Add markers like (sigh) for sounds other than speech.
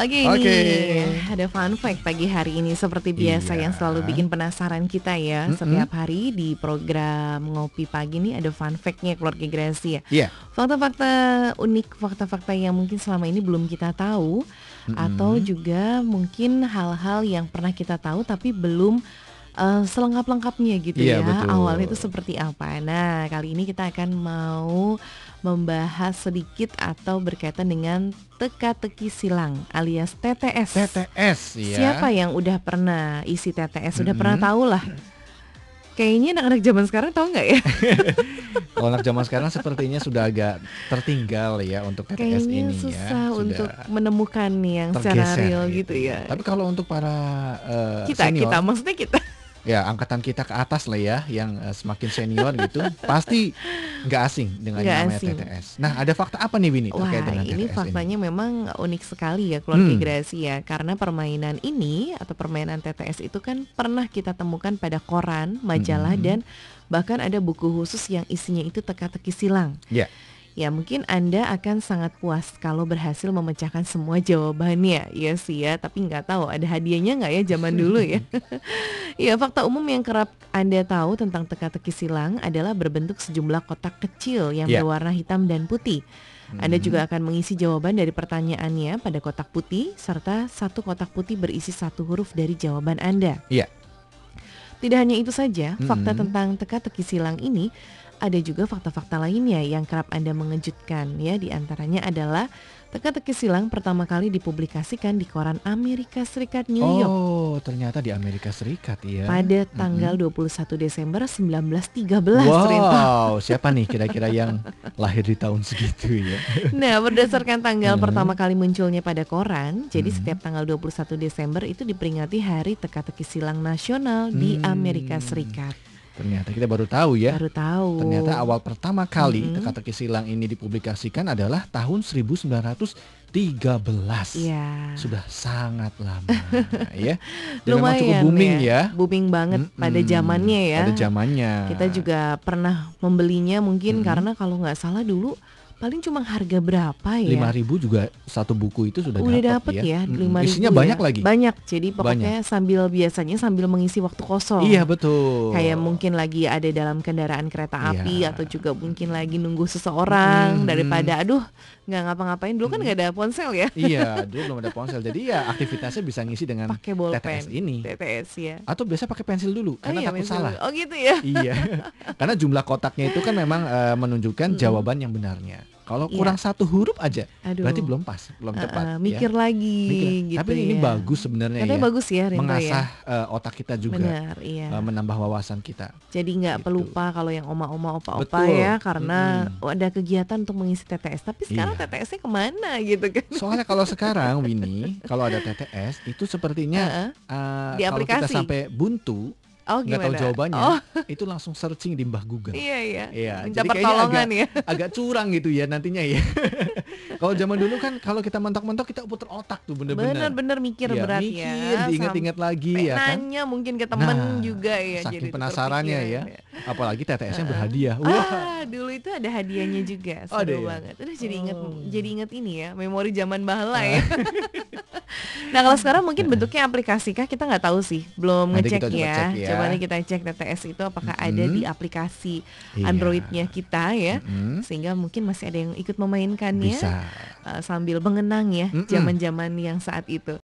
Oke Oke. ini ada fun fact pagi hari ini seperti biasa Iya. yang selalu bikin penasaran kita ya Mm-mm. setiap hari di program ngopi pagi ini ada fun factnya keluarga Grasi ya. Iya. Fakta-fakta unik, fakta-fakta yang mungkin selama ini belum kita tahu atau juga mungkin hal-hal yang pernah kita tahu tapi belum eh, selengkap-lengkapnya gitu Iya, ya. betul. Awalnya itu seperti apa? Nah, kali ini kita akan mau membahas sedikit atau berkaitan dengan teka-teki silang alias TTS. TTS ya. Siapa yang udah pernah isi TTS? Udah pernah Mm-mm. tahu lah. Kayaknya anak-anak zaman sekarang tahu nggak ya? (laughs) Kalau anak zaman sekarang sepertinya sudah agak tertinggal ya untuk TTS Kayaknya ini susah ya. Sudah untuk menemukan yang secara real gitu ya. Tapi kalau untuk para eh, kita senior, kita maksudnya kita ya angkatan kita ke atas lah ya, yang eh, semakin senior gitu, pasti nggak asing dengan Nggak namanya asing. TTS. Nah, ada fakta apa nih Winnie Wah terkait dengan ini TTS faktanya memang unik sekali ya keluarga Hmm. Grasi ya Karena permainan ini atau permainan TTS itu kan pernah kita temukan pada koran, majalah Hmm. dan bahkan ada buku khusus yang isinya itu teka-teki silang Ya. Ya mungkin Anda akan sangat puas kalau berhasil memecahkan semua jawabannya Ya sih ya, tapi nggak tahu ada hadiahnya nggak ya zaman dulu ya (laughs) Ya fakta umum yang kerap Anda tahu tentang teka-teki silang adalah berbentuk sejumlah kotak kecil yang Ya. berwarna hitam dan putih anda Hmm. juga akan mengisi jawaban dari pertanyaannya pada kotak putih serta satu kotak putih berisi satu huruf dari jawaban Anda. Iya. Tidak hanya itu saja, fakta Mm-mm. tentang teka-teki silang ini ada juga fakta-fakta lainnya yang kerap Anda mengejutkan ya. Di antaranya adalah teka-teki silang pertama kali dipublikasikan di koran Amerika Serikat New York Oh, ternyata di Amerika Serikat ya. pada tanggal 21 Desember 1913 Rinto. Wow, (laughs) siapa nih kira-kira yang lahir di tahun segitu ya? Nah, berdasarkan tanggal Hmm. pertama kali munculnya pada koran, jadi Hmm. setiap tanggal 21 Desember itu diperingati Hari Teka-teki Silang Nasional di Hmm. Amerika Serikat. Ternyata kita baru tahu ya. Baru tahu. Ternyata awal pertama kali Mm-mm. teka-teki silang ini dipublikasikan adalah tahun 1913. Iya. Sudah sangat lama (laughs) ya. Dan memang Lumayan cukup booming ya. Booming banget pada Mm-mm. zamannya ya. Pada zamannya. Kita juga pernah membelinya mungkin Mm-mm. karena kalau nggak salah dulu paling cuma harga berapa ya? 5000 juga satu buku itu sudah, Udah dapat ya. 5.000 Isinya ya. banyak lagi. Banyak. Jadi pokoknya sambil biasanya sambil mengisi waktu kosong. Iya betul. kayak mungkin lagi ada dalam kendaraan kereta api Iya. atau juga mungkin lagi nunggu seseorang Mm-mm. daripada aduh nggak ngapa-ngapain dulu kan nggak ada ponsel ya (laughs) Iya, dulu belum ada ponsel. Jadi ya aktivitasnya bisa ngisi dengan pakai TTS ini. TTS ya Atau biasa pakai pensil dulu karena iya, takut pensil. salah. oh gitu ya iya. (laughs) Karena jumlah kotaknya itu kan memang eh, menunjukkan Mm-mm. jawaban yang benarnya. Kalau Iya. kurang satu huruf aja, aduh berarti belum pas, belum Uh-uh, tepat. ya. mikir lagi Mikir. gitu Tapi ini ya. bagus sebenarnya Katanya ya. bagus ya Rinto Mengasah ya eh, otak kita juga, benar iya eh, menambah wawasan kita. jadi nggak gitu. pelupa kalau yang oma-oma opa-opa ya karena ada kegiatan untuk mengisi TTS tapi sekarang Iya. TTS-nya ke mana gitu kan Soalnya kalau (laughs) sekarang Winnie, kalau ada TTS itu sepertinya Uh-uh. eh, Di kalau kita aplikasi. sampai buntu oh nggak tahu jawabannya, oh itu langsung searching di Mbah Google. iya iya Iya, minta jadi pertolongan ya (laughs) agak curang gitu ya nantinya ya. (laughs) kalau zaman dulu kan kalau kita mentok-mentok kita puter otak tuh bener-bener. bener-bener mikir Iya, berat mikir, ya diinget-inget lagi sampai ya kan. nanya mungkin ke temen Nah, juga ya saking jadi penasarannya pikiran ya. Apalagi TTS-nya berhadiah. Wah, Ah, dulu itu ada hadiahnya juga, Oh, seru ya? banget. Udah jadi inget, Oh. jadi inget ini ya, memori zaman bahala ya. (laughs) nah kalau sekarang mungkin bentuknya aplikasi kah kita nggak tahu sih, belum Nanti ngecek kita coba ya. cek ya. Coba nih kita cek TTS itu apakah ada Mm-mm. di aplikasi iya. Androidnya kita ya, Mm-mm. sehingga mungkin masih ada yang ikut memainkannya Bisa. uh, sambil mengenang ya zaman-zaman yang saat itu.